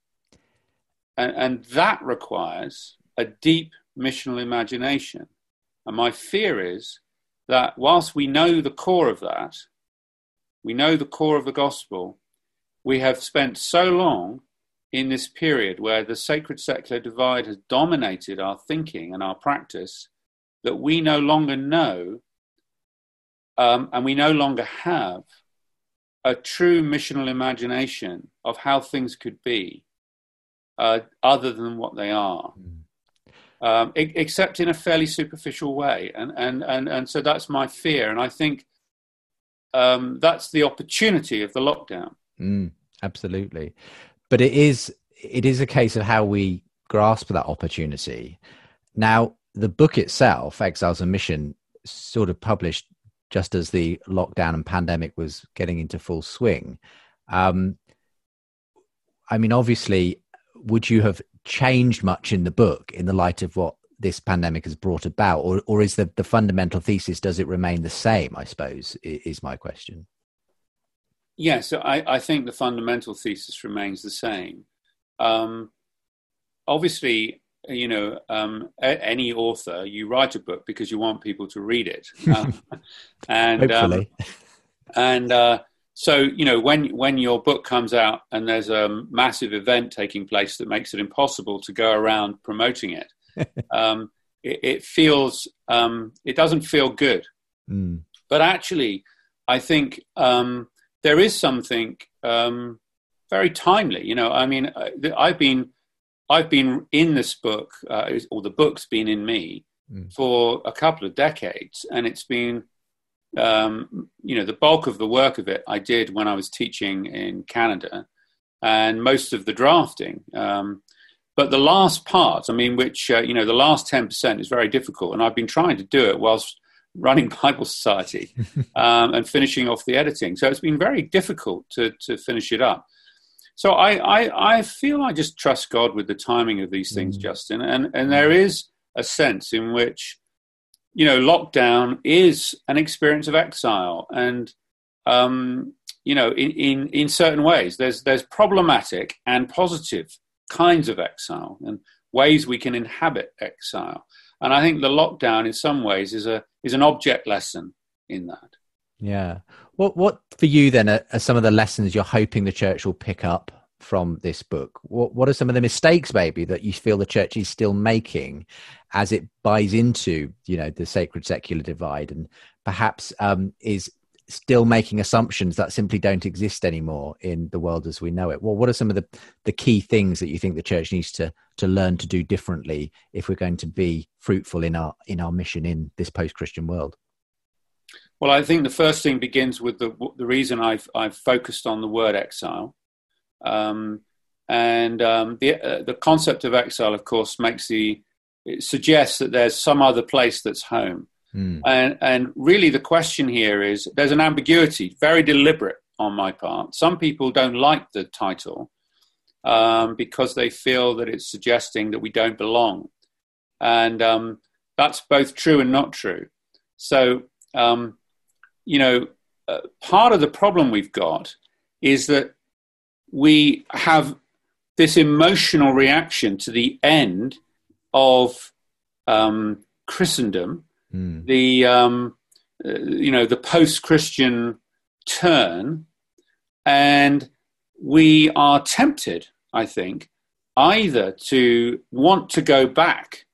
And, and that requires a deep missional imagination. And my fear is that whilst we know the core of that, we know the core of the gospel, we have spent so long in this period where the sacred secular divide has dominated our thinking and our practice that we no longer know um, and we no longer have a true missional imagination of how things could be uh, other than what they are. Mm. Um, except in a fairly superficial way. And, and, and, and so that's my fear. And I think um, that's the opportunity of the lockdown. Mm, absolutely. But it is, it is a case of how we grasp that opportunity. Now, the book itself, Exiles on Mission, sort of published just as the lockdown and pandemic was getting into full swing. Um, I mean, obviously, would you have changed much in the book in the light of what this pandemic has brought about, or or is the the fundamental thesis does it remain the same? I suppose is my question. Yeah, so I, I think the fundamental thesis remains the same. Um, obviously, you know, um, a, any author, you write a book because you want people to read it, um, and um, and uh, so you know when when your book comes out and there's a massive event taking place that makes it impossible to go around promoting it, um, it, it, feels um, it doesn't feel good. Mm. But actually, I think um, there is something very timely. You know, I mean, I've been I've been in this book, uh, or the book's been in me mm. for a couple of decades, and it's been, um, you know, the bulk of the work of it I did when I was teaching in Canada, and most of the drafting. Um, but the last part, I mean, which uh, you know, the last ten percent is very difficult, and I've been trying to do it whilst running Bible Society um, and finishing off the editing. So it's been very difficult to to finish it up. So I, I, I feel I just trust God with the timing of these things, mm. Justin. And, and there is a sense in which, you know, lockdown is an experience of exile. And, um, you know, in, in, in certain ways, there's, there's problematic and positive kinds of exile and ways we can inhabit exile. And I think the lockdown, in some ways, is, a, is an object lesson in that. Yeah. What what for you then are, are, some of the lessons you're hoping the church will pick up from this book? What what are some of the mistakes maybe that you feel the church is still making as it buys into you know the sacred secular divide and perhaps um, is still making assumptions that simply don't exist anymore in the world as we know it. Well, what are some of the the key things that you think the church needs to to learn to do differently if we're going to be fruitful in our in our mission in this post Christian world? Well, I think the first thing begins with the the reason I've I've focused on the word exile, um, and um, the uh, the concept of exile, of course, makes the it suggests that there's some other place that's home, mm. and and really the question here is there's an ambiguity, very deliberate on my part. Some people don't like the title um, because they feel that it's suggesting that we don't belong, and um, that's both true and not true. So um, you know, uh, part of the problem we've got is that we have this emotional reaction to the end of um, Christendom, mm. the um, uh, you know the post-Christian turn, and we are tempted, I think, either to want to go back,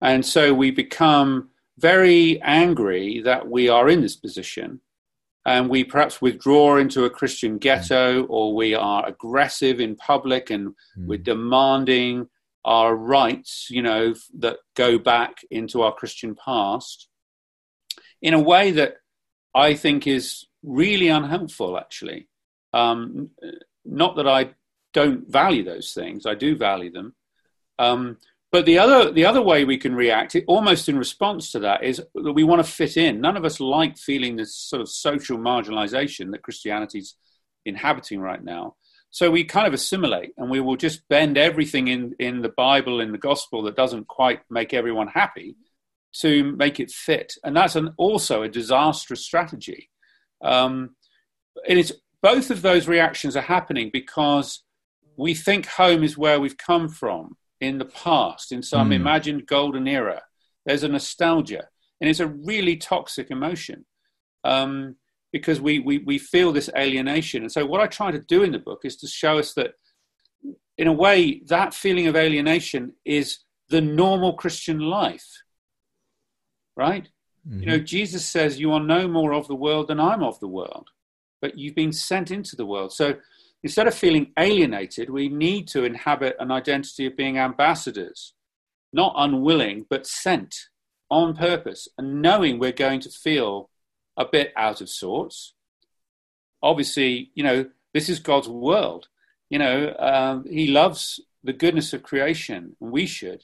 and so we become very angry that we are in this position and we perhaps withdraw into a Christian ghetto or we are aggressive in public and mm. we're demanding our rights, you know, that go back into our Christian past in a way that I think is really unhelpful, actually. Um, not that I don't value those things, I do value them. Um, but the other, the other way we can react, almost in response to that, is that we want to fit in. None of us like feeling this sort of social marginalization that Christianity's inhabiting right now. So we kind of assimilate and we will just bend everything in, in the Bible, in the gospel that doesn't quite make everyone happy to make it fit. And that's an, also a disastrous strategy. Um, and it's, both of those reactions are happening because we think home is where we've come from in the past, in some mm. imagined golden era. There's a nostalgia, and it's a really toxic emotion um, because we, we, we feel this alienation. And so, what I try to do in the book is to show us that in a way, that feeling of alienation is the normal Christian life, right? Mm-hmm. You know, Jesus says, You are no more of the world than I'm of the world, but you've been sent into the world. So instead of feeling alienated, we need to inhabit an identity of being ambassadors, not unwilling, but sent on purpose, and knowing we're going to feel a bit out of sorts. Obviously, you know, this is God's world. You know, um, He loves the goodness of creation, and we should.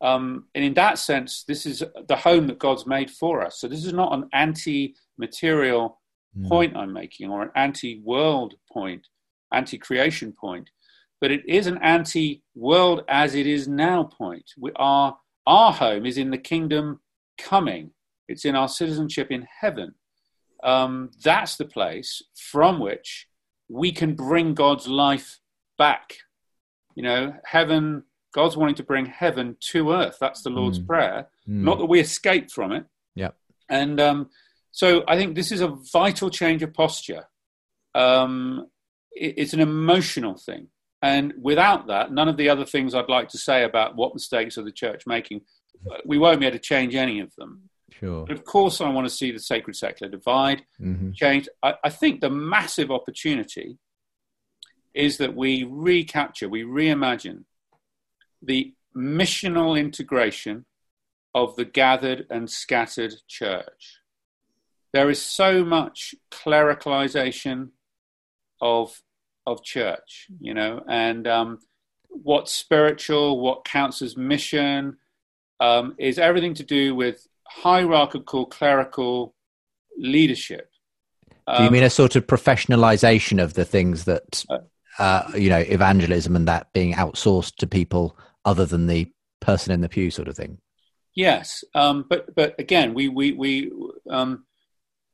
Um, and in that sense, this is the home that God's made for us. So this is not an anti-material mm. point I'm making, or an anti-world point, anti-creation point, but it is an anti-world as it is now point. We are our home is in the kingdom coming. It's in our citizenship in heaven. Um, that's the place from which we can bring God's life back. You know, heaven, God's wanting to bring heaven to earth. That's the Lord's mm. prayer. Mm. Not that we escape from it. Yeah. And um, so I think this is a vital change of posture. Um, it, it's an emotional thing. And without that, none of the other things I'd like to say about what mistakes are the church making, we won't be able to change any of them. Sure. But of course, I want to see the sacred secular divide mm-hmm. change. I, I, think the massive opportunity is that we recapture, we reimagine the missional integration of the gathered and scattered church. There is so much clericalization of of church, you know, and um, what's spiritual, what counts as mission, um, is everything to do with hierarchical clerical leadership. Um, do you um, mean a sort of professionalization of the things that, uh, uh, you know, evangelism and that being outsourced to people other than the person in the pew, sort of thing? Yes, um, but but again, we we we um,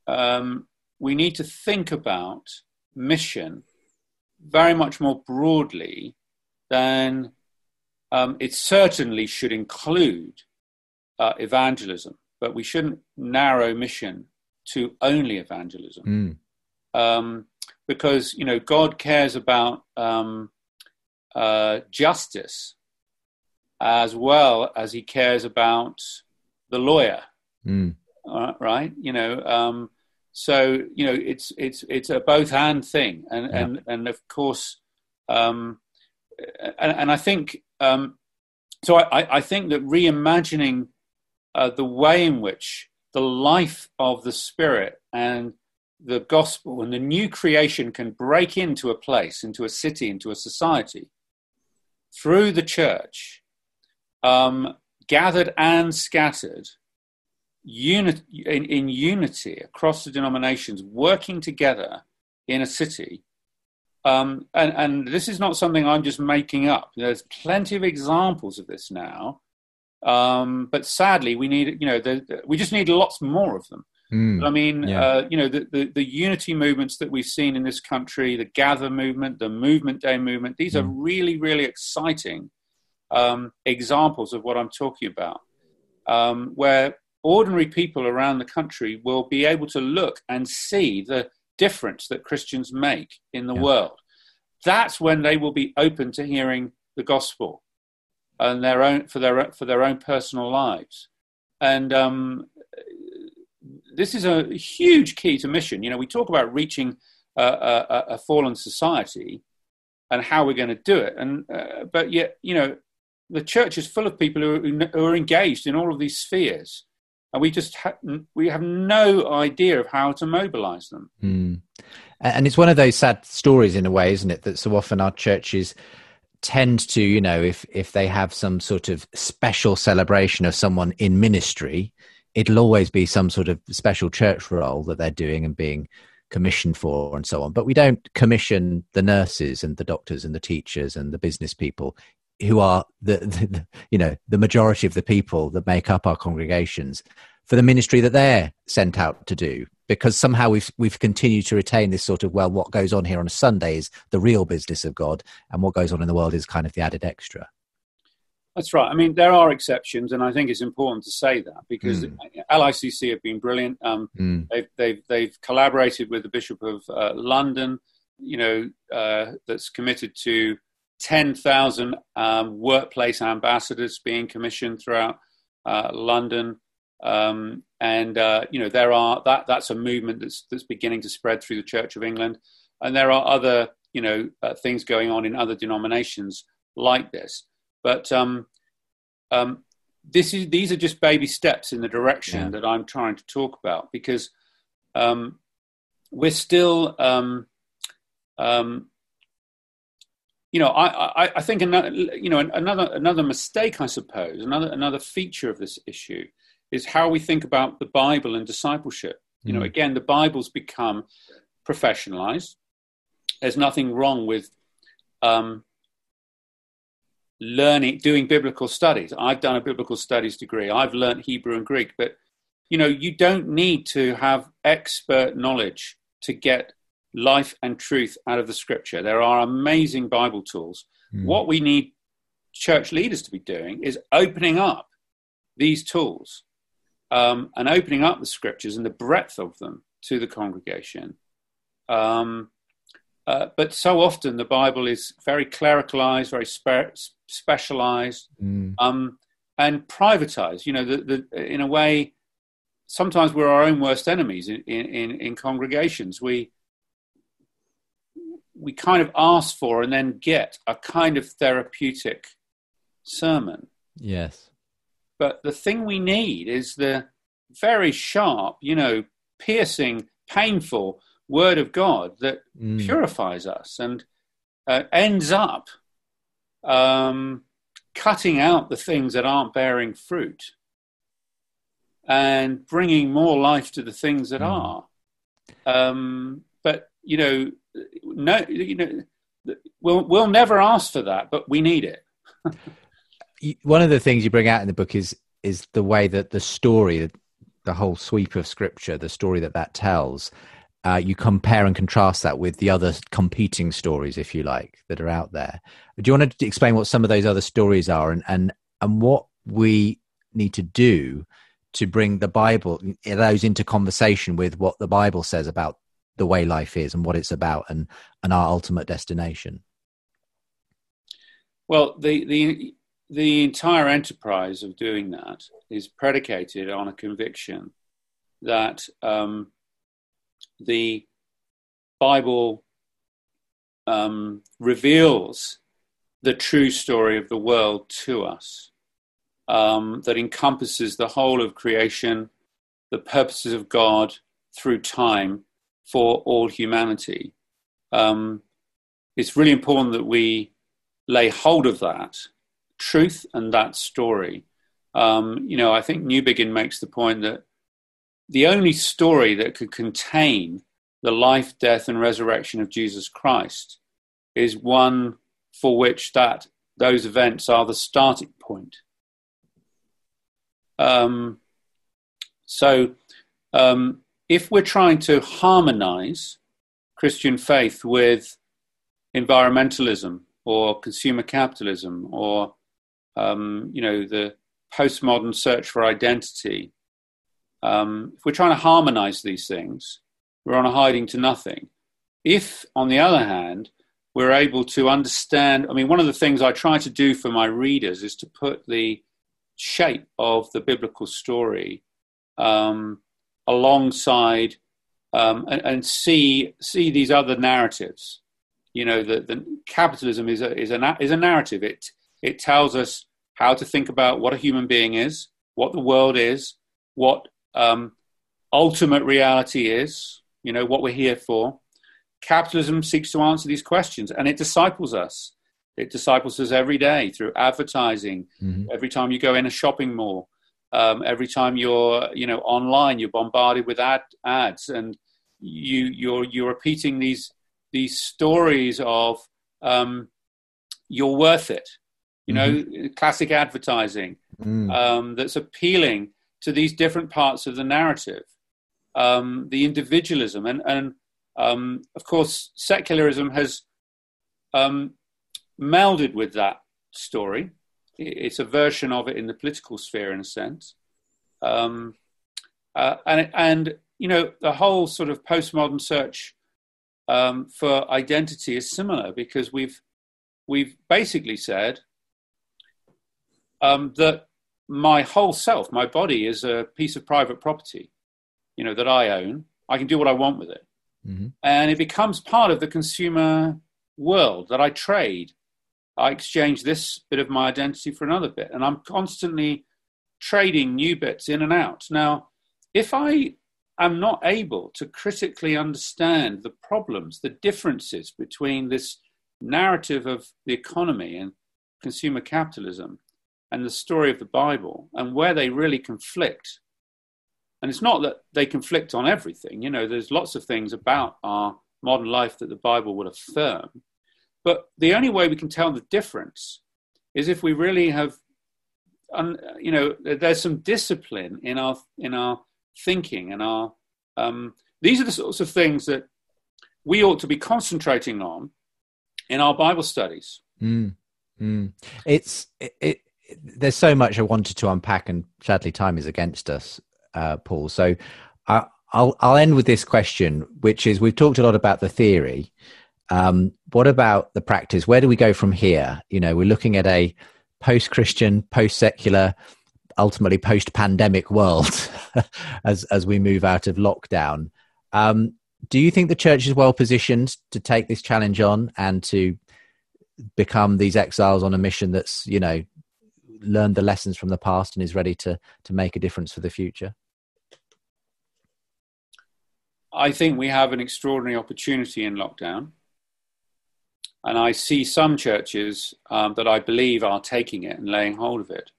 um, we need to think about mission very much more broadly than um, it certainly should include uh, evangelism, but we shouldn't narrow mission to only evangelism. Mm. Um, because, you know, God cares about um, uh, justice as well as he cares about the lawyer. Mm. Uh, right? You know, um, so you know, it's it's it's a both and thing, and yeah. and and of course, um, and, and I think um, so. I, I think that reimagining uh, the way in which the life of the Spirit and the gospel and the new creation can break into a place, into a city, into a society through the church, um, gathered and scattered unit, in, in unity across the denominations, working together in a city. Um, and, and, this is not something I'm just making up. There's plenty of examples of this now. Um, but sadly, we need, you know, the, we just need lots more of them. Mm, I mean, yeah. uh, you know, the, the, the, unity movements that we've seen in this country, the Gather movement, the Movement Day movement, these mm. are hmm. really, really exciting um, examples of what I'm talking about, um, where ordinary people around the country will be able to look and see the difference that Christians make in the yeah. world. That's when they will be open to hearing the gospel and their own for their for their own personal lives. And um, this is a huge key to mission. You know, we talk about reaching a, a, a fallen society and how we're going to do it, and uh, but yet, you know, the church is full of people who, who are engaged in all of these spheres and we just ha- we have no idea of how to mobilize them. Mm. And it's one of those sad stories in a way, isn't it? That so often our churches tend to, you know, if if they have some sort of special celebration of someone in ministry, it'll always be some sort of special church role that they're doing and being commissioned for and so on. But we don't commission the nurses and the doctors and the teachers and the business people who are the, the, you know the majority of the people that make up our congregations for the ministry that they're sent out to do because somehow we've we've continued to retain this sort of well what goes on here on a sunday is the real business of god and what goes on in the world is kind of the added extra that's right i mean there are exceptions and i think it's important to say that because mm. LICC have been brilliant um, mm. they've, they've, they've collaborated with the bishop of uh, london you know uh, that's committed to 10,000 um, workplace ambassadors being commissioned throughout uh, London. Um, and uh, you know there are that that's a movement that's that's beginning to spread through the Church of England, and there are other you know uh, things going on in other denominations like this. But um, um, this is these are just baby steps in the direction yeah. that I'm trying to talk about because um, we're still um, um, you know, I, I, I, think another, you know, another, another mistake, I suppose, another, another feature of this issue is how we think about the Bible and discipleship. You know, mm. again, the Bible's become professionalized. There's nothing wrong with um, learning, doing biblical studies. I've done a biblical studies degree. I've learned Hebrew and Greek, but you know, you don't need to have expert knowledge to get life and truth out of the scripture. There are amazing Bible tools. Mm. What we need church leaders to be doing is opening up these tools um, and opening up the scriptures and the breadth of them to the congregation. Um, uh, but so often the Bible is very clericalized, very spe- specialized, mm. um, and privatized. You know, the, the, in a way, sometimes we're our own worst enemies in, in, in congregations. We we kind of ask for and then get a kind of therapeutic sermon. Yes. But the thing we need is the very sharp, you know, piercing, painful word of God that mm. purifies us and uh, ends up um, cutting out the things that aren't bearing fruit and bringing more life to the things that mm. are. Um, but you know, no, you know, we'll we'll never ask for that, but we need it. One of the things you bring out in the book is is the way that the story, the whole sweep of scripture, the story that that tells. Uh, you compare and contrast that with the other competing stories, if you like, that are out there. Do you want to explain what some of those other stories are and and and what we need to do to bring the Bible those into conversation with what the Bible says about the way life is and what it's about and and our ultimate destination well the the the entire enterprise of doing that is predicated on a conviction that um, the Bible um, reveals the true story of the world to us, um, that encompasses the whole of creation, the purposes of God through time, for all humanity. Um, it's really important that we lay hold of that truth and that story. Um, you know, I think Newbigin makes the point that the only story that could contain the life, death, and resurrection of Jesus Christ is one for which that those events are the starting point. Um, so, um, if we're trying to harmonize Christian faith with environmentalism or consumer capitalism or um, you know the postmodern search for identity, um, if we're trying to harmonize these things, we're on a hiding to nothing. If, on the other hand, we're able to understand, I mean, one of the things I try to do for my readers is to put the shape of the biblical story um, alongside um, and, and, see see these other narratives. You know, the capitalism is a is a is a narrative. It it tells us how to think about what a human being is, what the world is, what um, ultimate reality is. You know, what we're here for. Capitalism seeks to answer these questions, and it disciples us. It disciples us every day through advertising. Mm-hmm. Every time you go in a shopping mall, um, every time you're, you know, online, you're bombarded with ad, ads, and you you're you're repeating these these stories of um, you're worth it. You know, mm-hmm. classic advertising mm. um, that's appealing to these different parts of the narrative, um, the individualism, and and um, of course, secularism has um, melded with that story it's a version of it in the political sphere, in a sense. Um, uh, and, and, you know, the whole sort of postmodern search um, for identity is similar because we've we've basically said um, that my whole self, my body, is a piece of private property, you know, that I own. I can do what I want with it, mm-hmm. and it becomes part of the consumer world that I trade. I exchange this bit of my identity for another bit, and I'm constantly trading new bits in and out. Now, if I am not able to critically understand the problems, the differences between this narrative of the economy and consumer capitalism and the story of the Bible and where they really conflict. And it's not that they conflict on everything, you know, there's lots of things about our modern life that the Bible will affirm. But the only way we can tell the difference is if we really have, you know, there's some discipline in our in our thinking and our. Um, these are the sorts of things that we ought to be concentrating on in our Bible studies. Mm, mm. It's it, it, There's so much I wanted to unpack, and sadly, time is against us, uh, Paul. So I, I'll I'll end with this question, which is: We've talked a lot about the theory. Um, what about the practice? Where do we go from here? You know, we're looking at a post-Christian, post-secular, ultimately post-pandemic world as as we move out of lockdown. Um, do you think the church is well positioned to take this challenge on and to become these exiles on a mission that's you know learned the lessons from the past and is ready to to make a difference for the future? I think we have an extraordinary opportunity in lockdown. And i see some churches um, that i believe are taking it and laying hold of it.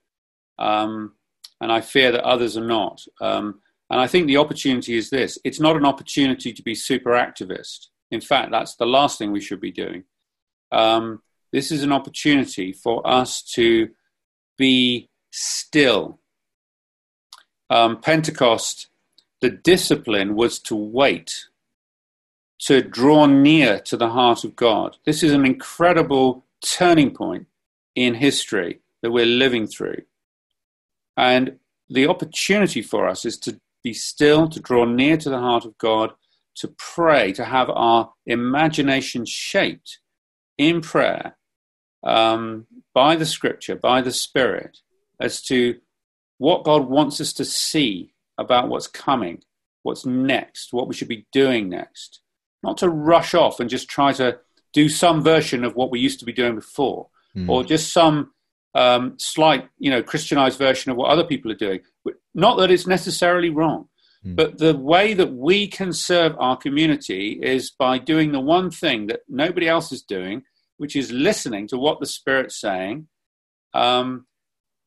Um, and i fear that others are not. Um, and I think the opportunity is this. It's not an opportunity to be super activist. In fact, that's the last thing we should be doing. Um, this is an opportunity for us to be still. Um, Pentecost, the discipline was to wait, to draw near to the heart of God. This is an incredible turning point in history that we're living through. And the opportunity for us is to be still, to draw near to the heart of God, to pray, to have our imagination shaped in prayer um, by the scripture, by the Spirit, as to what God wants us to see about what's coming, what's next, what we should be doing next. Not to rush off and just try to do some version of what we used to be doing before, mm. or just some um, slight, you know, Christianized version of what other people are doing. Not that it's necessarily wrong, mm. but the way that we can serve our community is by doing the one thing that nobody else is doing, which is listening to what the Spirit's saying, um,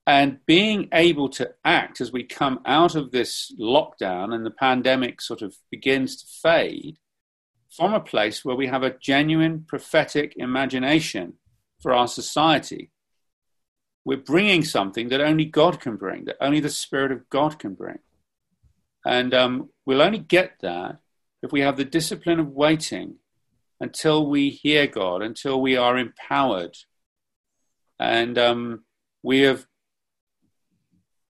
and being able to act as we come out of this lockdown and the pandemic sort of begins to fade from a place where we have a genuine prophetic imagination for our society we're bringing something that only God can bring, that only the Spirit of God can bring. And um, we'll only get that if we have the discipline of waiting until we hear God, until we are empowered. And um, we have.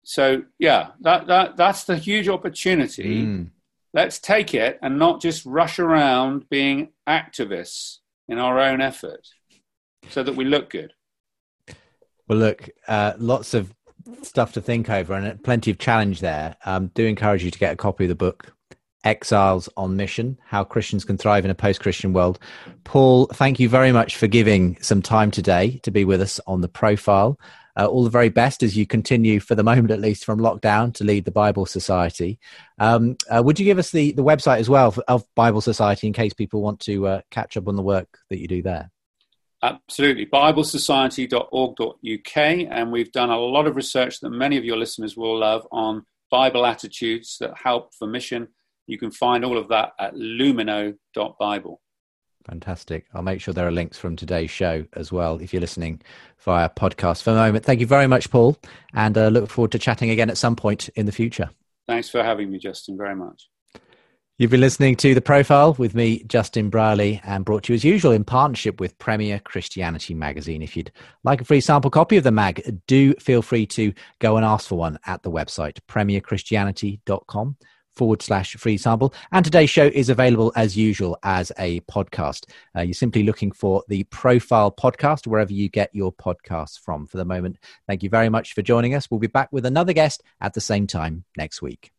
So, yeah, that, that, that's the huge opportunity. Mm. Let's take it and not just rush around being activists in our own effort so that we look good. Well, look, uh, lots of stuff to think over and plenty of challenge there. Um, do encourage you to get a copy of the book, Exiles on Mission How Christians Can Thrive in a Post Christian World. Paul, thank you very much for giving some time today to be with us on the profile. Uh, all the very best as you continue, for the moment at least, from lockdown to lead the Bible Society. Um, uh, would you give us the, the website as well of Bible Society in case people want to uh, catch up on the work that you do there? Absolutely. BibleSociety.org.uk. And we've done a lot of research that many of your listeners will love on Bible attitudes that help for mission. You can find all of that at lumino.bible. Fantastic. I'll make sure there are links from today's show as well if you're listening via podcast for the moment. Thank you very much, Paul, and uh, look forward to chatting again at some point in the future. Thanks for having me, Justin, very much. You've been listening to The Profile with me, Justin Brierley, and brought to you as usual in partnership with Premier Christianity Magazine. If you'd like a free sample copy of the mag, do feel free to go and ask for one at the website, premierchristianity.com forward slash free sample. And today's show is available as usual as a podcast. Uh, you're simply looking for the Profile Podcast wherever you get your podcasts from. For the moment, thank you very much for joining us. We'll be back with another guest at the same time next week.